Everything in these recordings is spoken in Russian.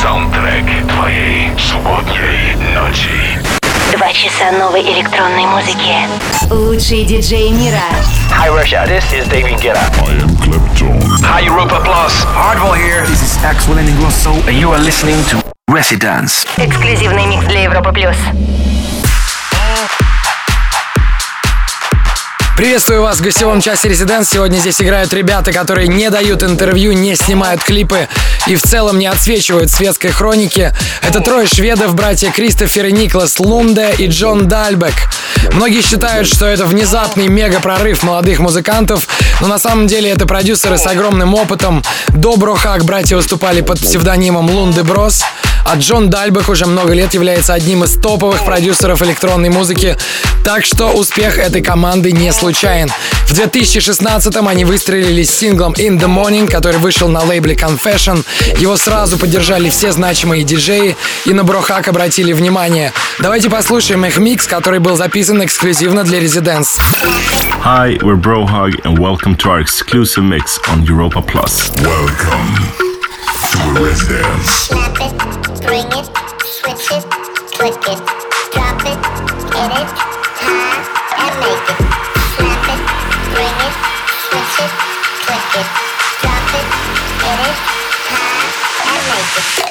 Саундтрек твоей субботней ночи. Два часа новой электронной музыки. Лучшие диджеи мира. Hi Russia, this is David Guetta. I am Clapton. Hi Europa Plus. Hardwell here. This is Axel Ingrosso. And you are listening to Residence. Эксклюзивный микс для Европы плюс. Приветствую вас в гостевом часе Резиденс. Сегодня здесь играют ребята, которые не дают интервью, не снимают клипы и в целом не отсвечивают светской хроники. Это трое шведов, братья Кристофер и Никлас Лунде и Джон Дальбек. Многие считают, что это внезапный мега-прорыв молодых музыкантов, но на самом деле это продюсеры с огромным опытом. До Брохак братья выступали под псевдонимом Лунде Брос, а Джон Дальбек уже много лет является одним из топовых продюсеров электронной музыки, так что успех этой команды не случайен. В 2016-м они выстрелили с синглом In The Morning, который вышел на лейбле Confession. Его сразу поддержали все значимые диджеи и на Брохак обратили внимание. Давайте послушаем их микс, который был записан эксклюзивно для Residents. Hi, we're Brohug and welcome to our exclusive mix on Europa Plus. Welcome to Residence. Snap it, bring it, switch it, click it, drop it, hit it, high and make it. Snap it, bring it, switch it, click it, Thank you.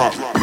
rock.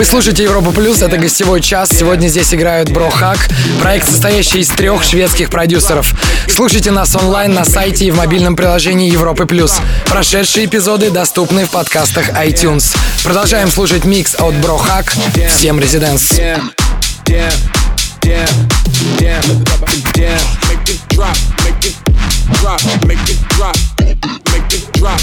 Вы слушаете Европа Плюс, это гостевой час. Сегодня здесь играют Брохак, проект, состоящий из трех шведских продюсеров. Слушайте нас онлайн на сайте и в мобильном приложении Европы Плюс. Прошедшие эпизоды доступны в подкастах iTunes. Продолжаем слушать микс от Брохак. Всем резиденс. Yeah. Make it drop, make it drop, make it drop, make it drop.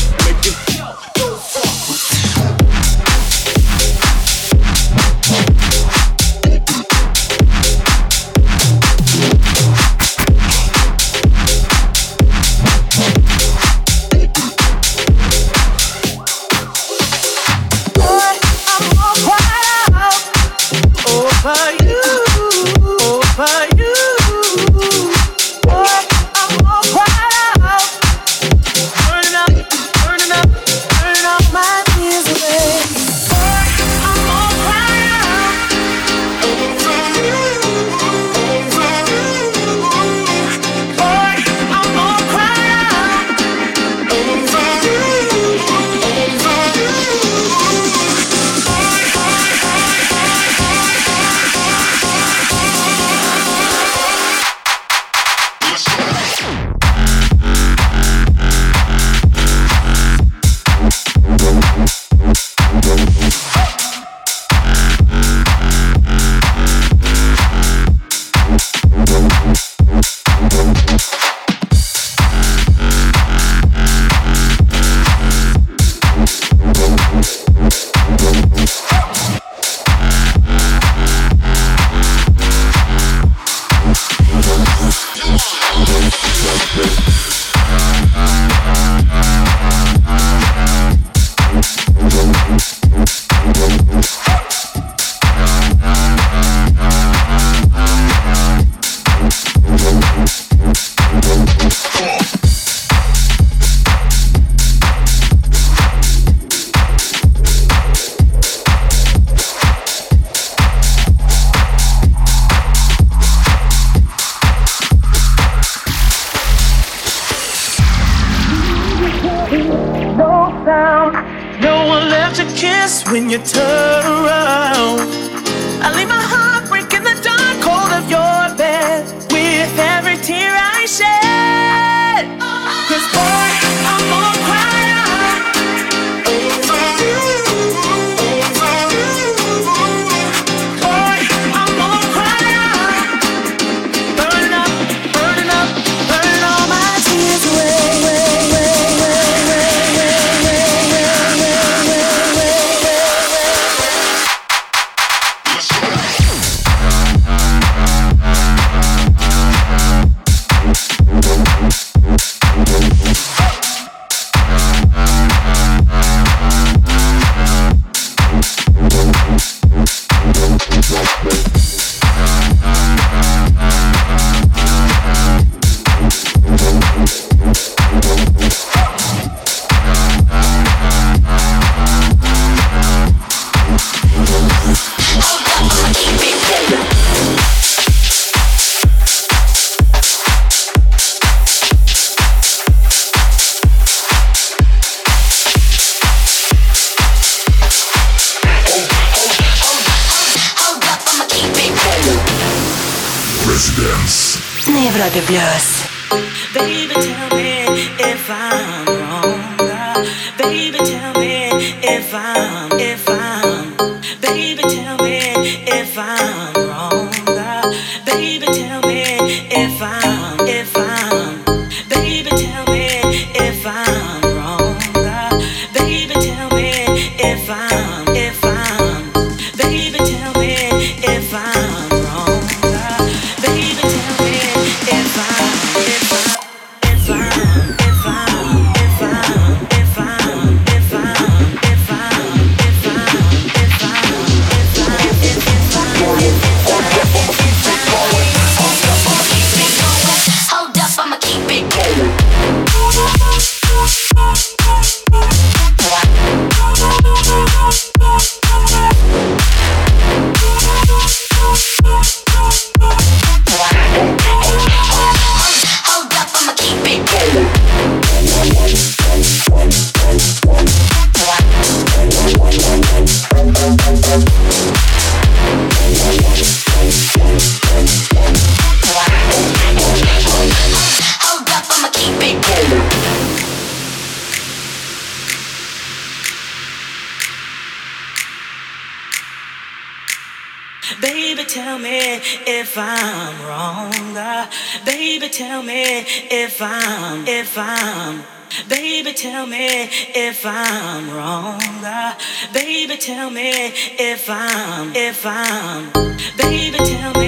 If I'm wrong. Uh, baby, tell me if I'm, if I'm. Baby, tell me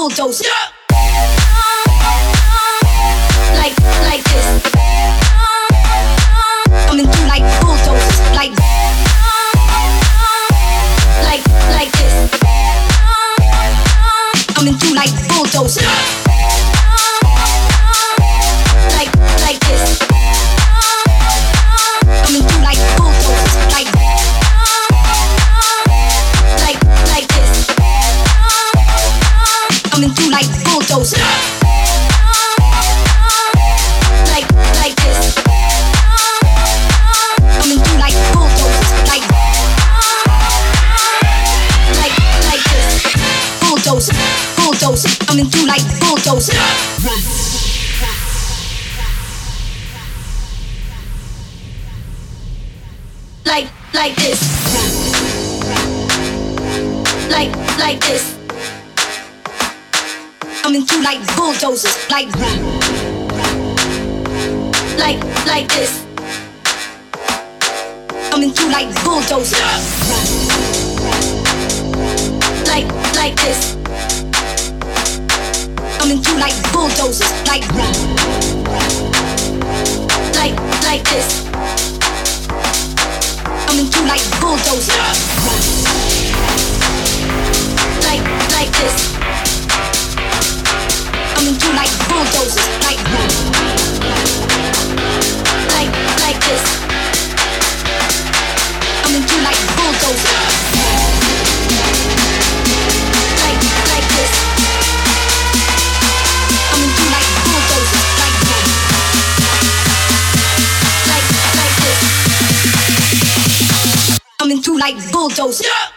into like. Like, this. I'm into like bulldozers. Like, like, like this. I'm into like bulldozers. Like, this. Like, like this. I'm into like bulldozers. Like, like, like this. I'm into like bulldozers. Like, like this. I'm into like bulldozers. Like, like, like this. I'm into like bulldozers. Like, like this. I'm into like bulldozers. 首先。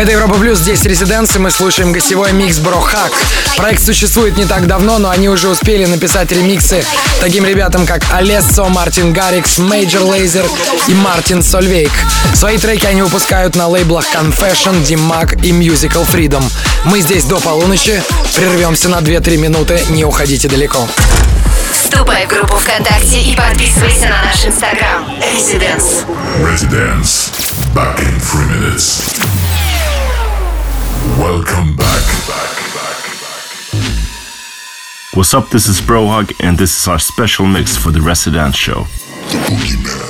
Это Европа Плюс, здесь Residance, и мы слушаем гостевой микс Brohug. Проект существует не так давно, но они уже успели написать ремиксы таким ребятам, как Alesso, Martin Garrix, Major Lazer и Martin Solveig. Свои треки они выпускают на лейблах Confession, Dim Mak и Musical Freedom. Мы здесь до полуночи, прервемся на 2-3 минуты, не уходите далеко. Вступай в группу ВКонтакте и подписывайся на наш инстаграм. Residence. Residence. Back in three minutes. Welcome back. What's up? This is Brohug, and this is our special mix for the Residence Show. Oh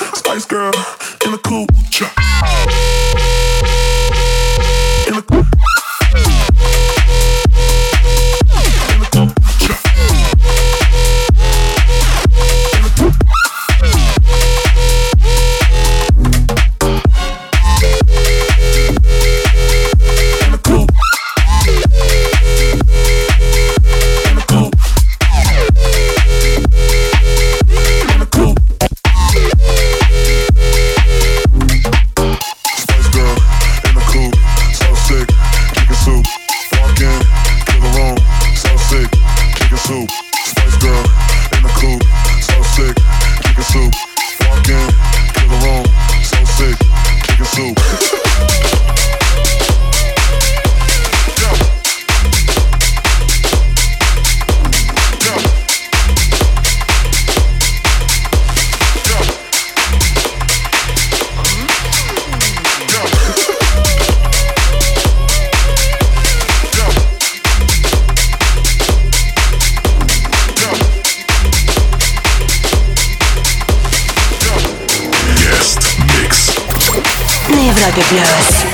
Spice Girl in a cool truck. In cool Yes.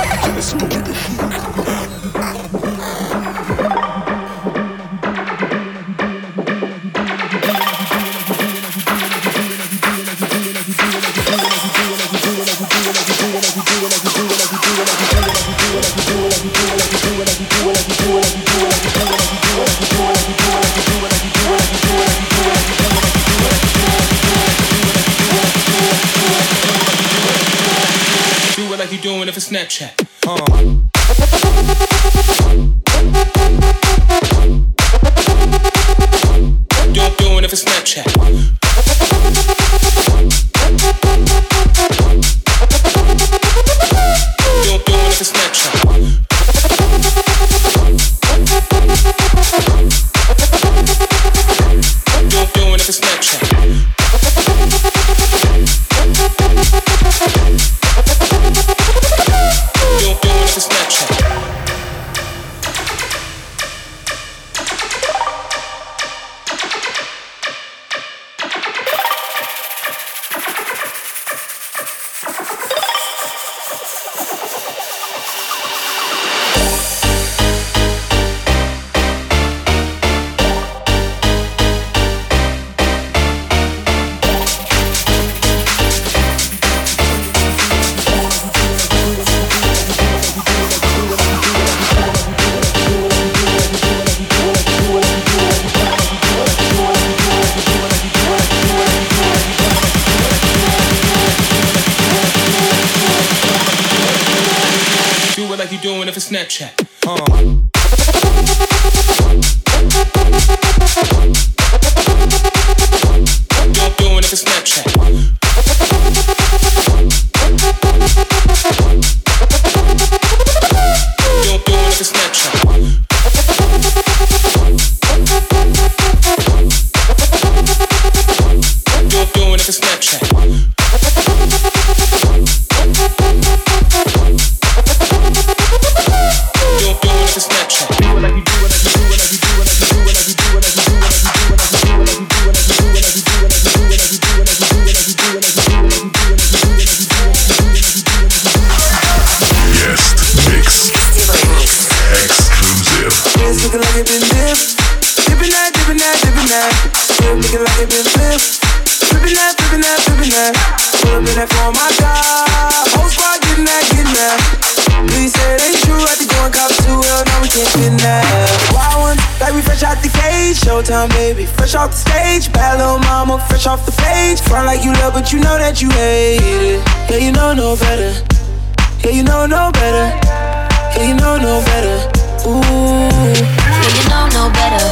Showtime, baby. Fresh off the stage. Bad little mama, fresh off the page. Front like you love, but you know that you hate it. Yeah, you know no better. Yeah, you know no better. Yeah, you know no better. Ooh. Yeah, you know no better.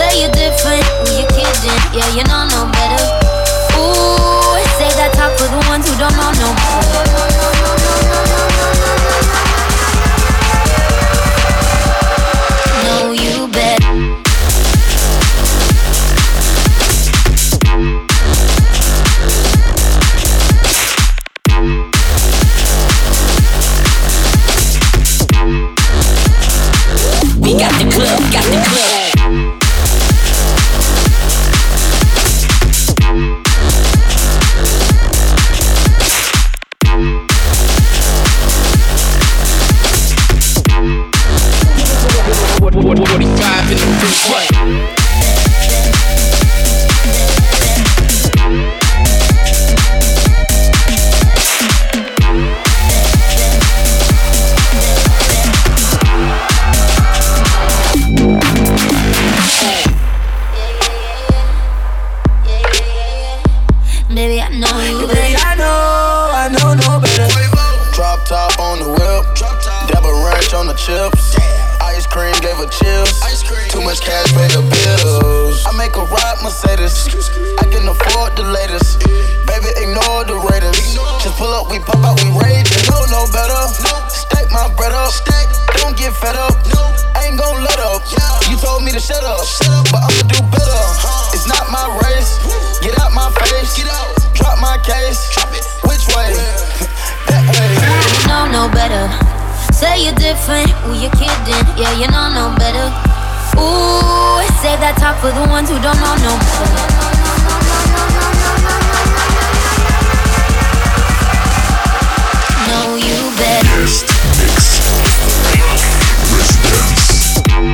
Say you're different you're kidding. Yeah, you know no better. Ooh, say that talk for the ones who don't know no better.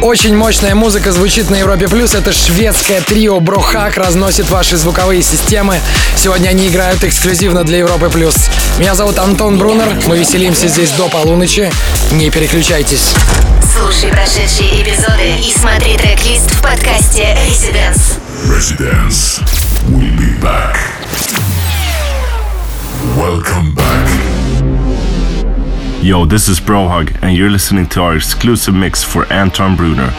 Очень мощная музыка звучит на Европе Плюс. Это шведское трио Брохак разносит ваши звуковые системы. Сегодня они играют эксклюзивно для Европы Плюс. Меня зовут Антон Брунер. Мы веселимся здесь до полуночи. Не переключайтесь. Слушай прошедшие эпизоды и смотри трек-лист в подкасте Residence. Residence. We'll be back. Welcome back. Yo, this is Brohug, and you're listening to our exclusive mix for Anton Bruner.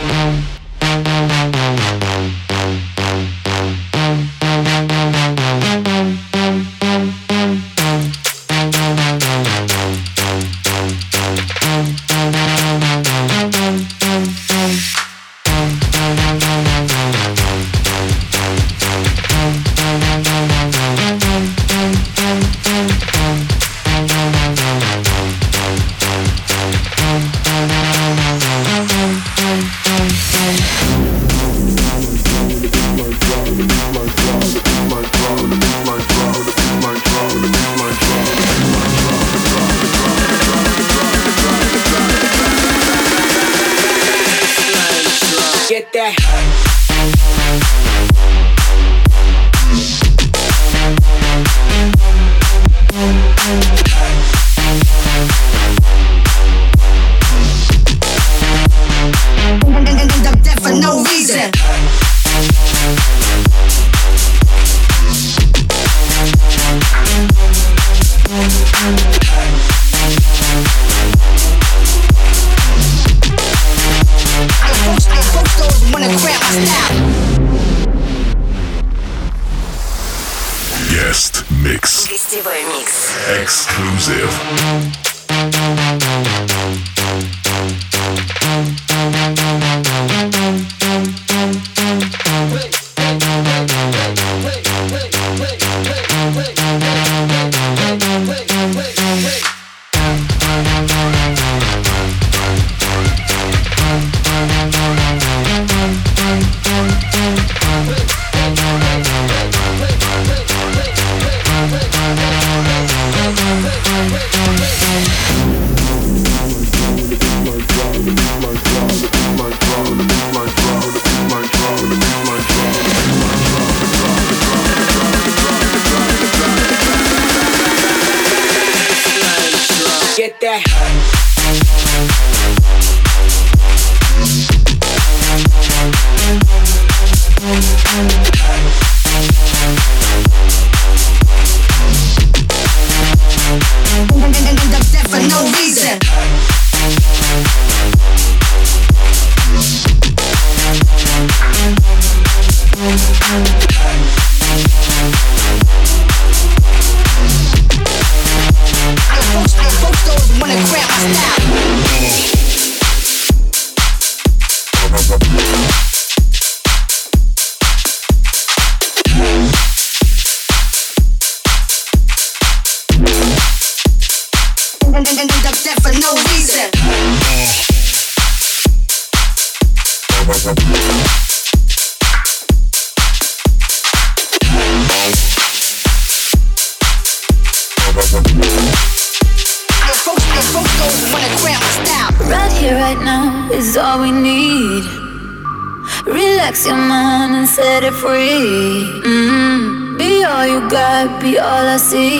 I see.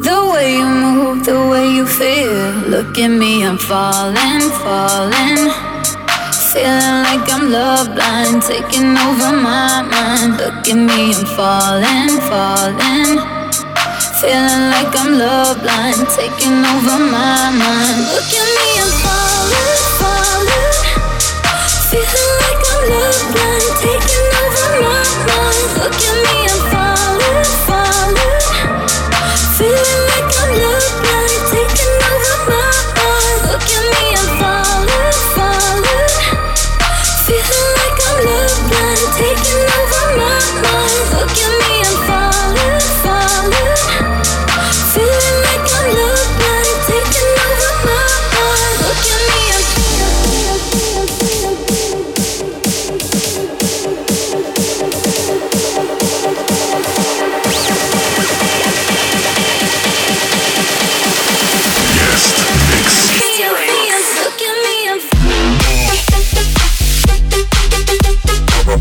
The way you move, the way you feel. Look at me, I'm falling, falling. Feeling like I'm love blind, taking over my mind. Look at me, I'm falling, falling. Feeling like I'm love blind, taking over my mind. Look at me, I'm falling, falling. Feeling like I'm love blind, taking over my mind. Look at me, I'm falling. Feeling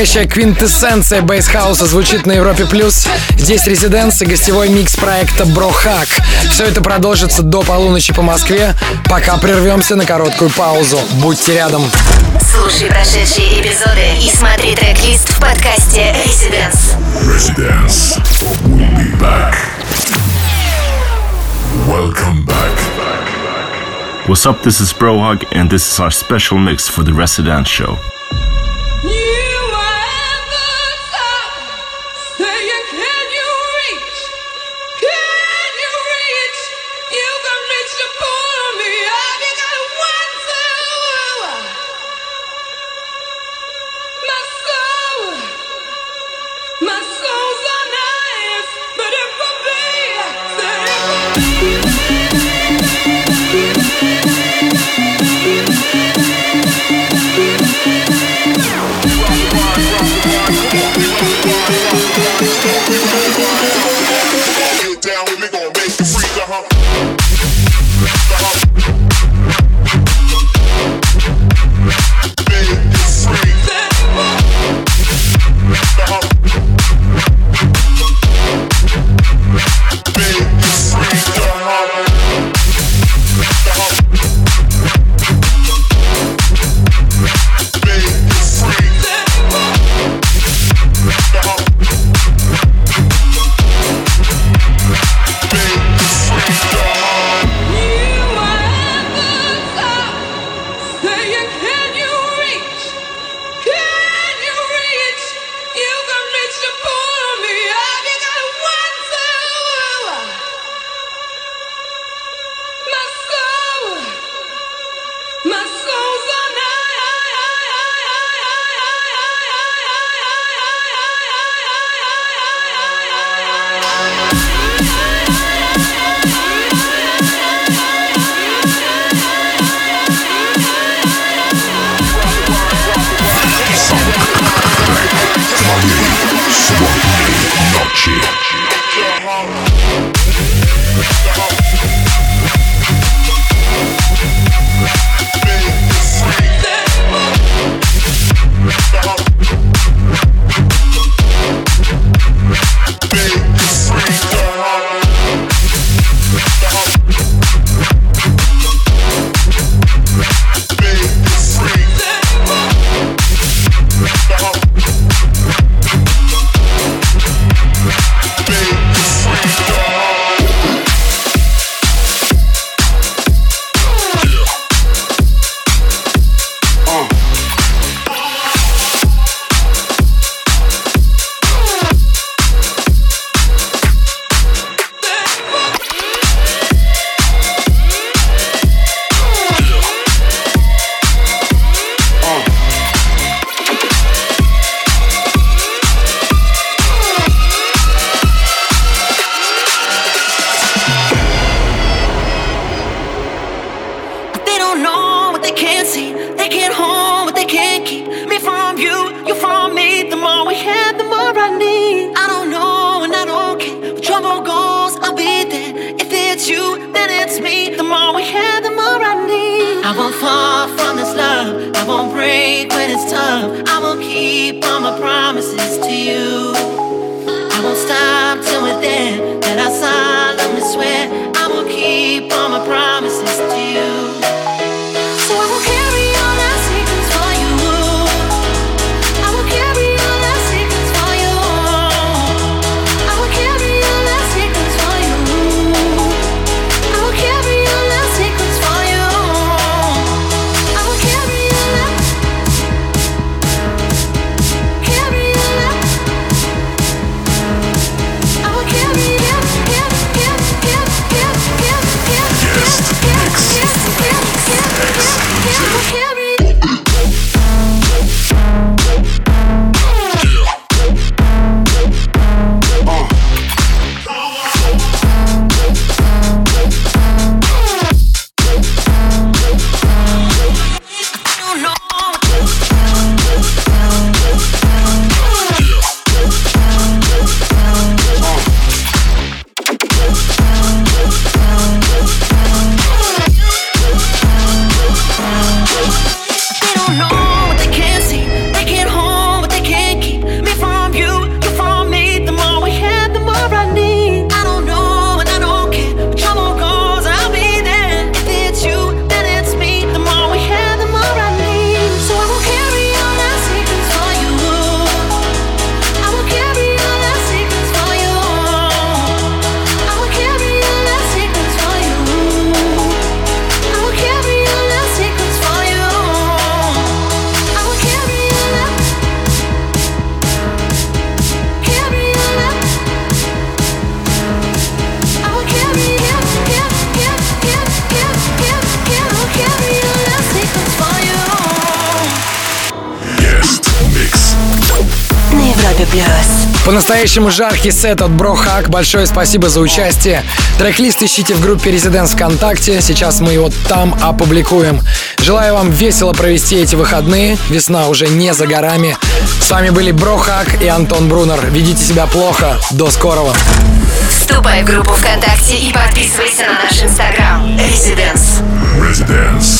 Настоящая квинтэссенция бейсхауса звучит на Европе+. плюс. Здесь резиденс и гостевой микс проекта Брохак. Все это продолжится до полуночи по Москве, пока прервемся на короткую паузу. Будьте рядом. Слушай прошедшие эпизоды и смотри трек-лист в подкасте Residence. Residence. We'll be back. Welcome back. What's up? This is Brohug, and this is our special mix for the Residence Show. По-настоящему жаркий сет от Бро Хак. Большое спасибо за участие. Трек-лист ищите в группе Residents ВКонтакте. Сейчас мы его там опубликуем. Желаю вам весело провести эти выходные. Весна уже не за горами. С вами были Бро Хак и Антон Брунер. Ведите себя плохо. До скорого. Вступай в группу ВКонтакте и подписывайся на наш инстаграм. Residents. Residents.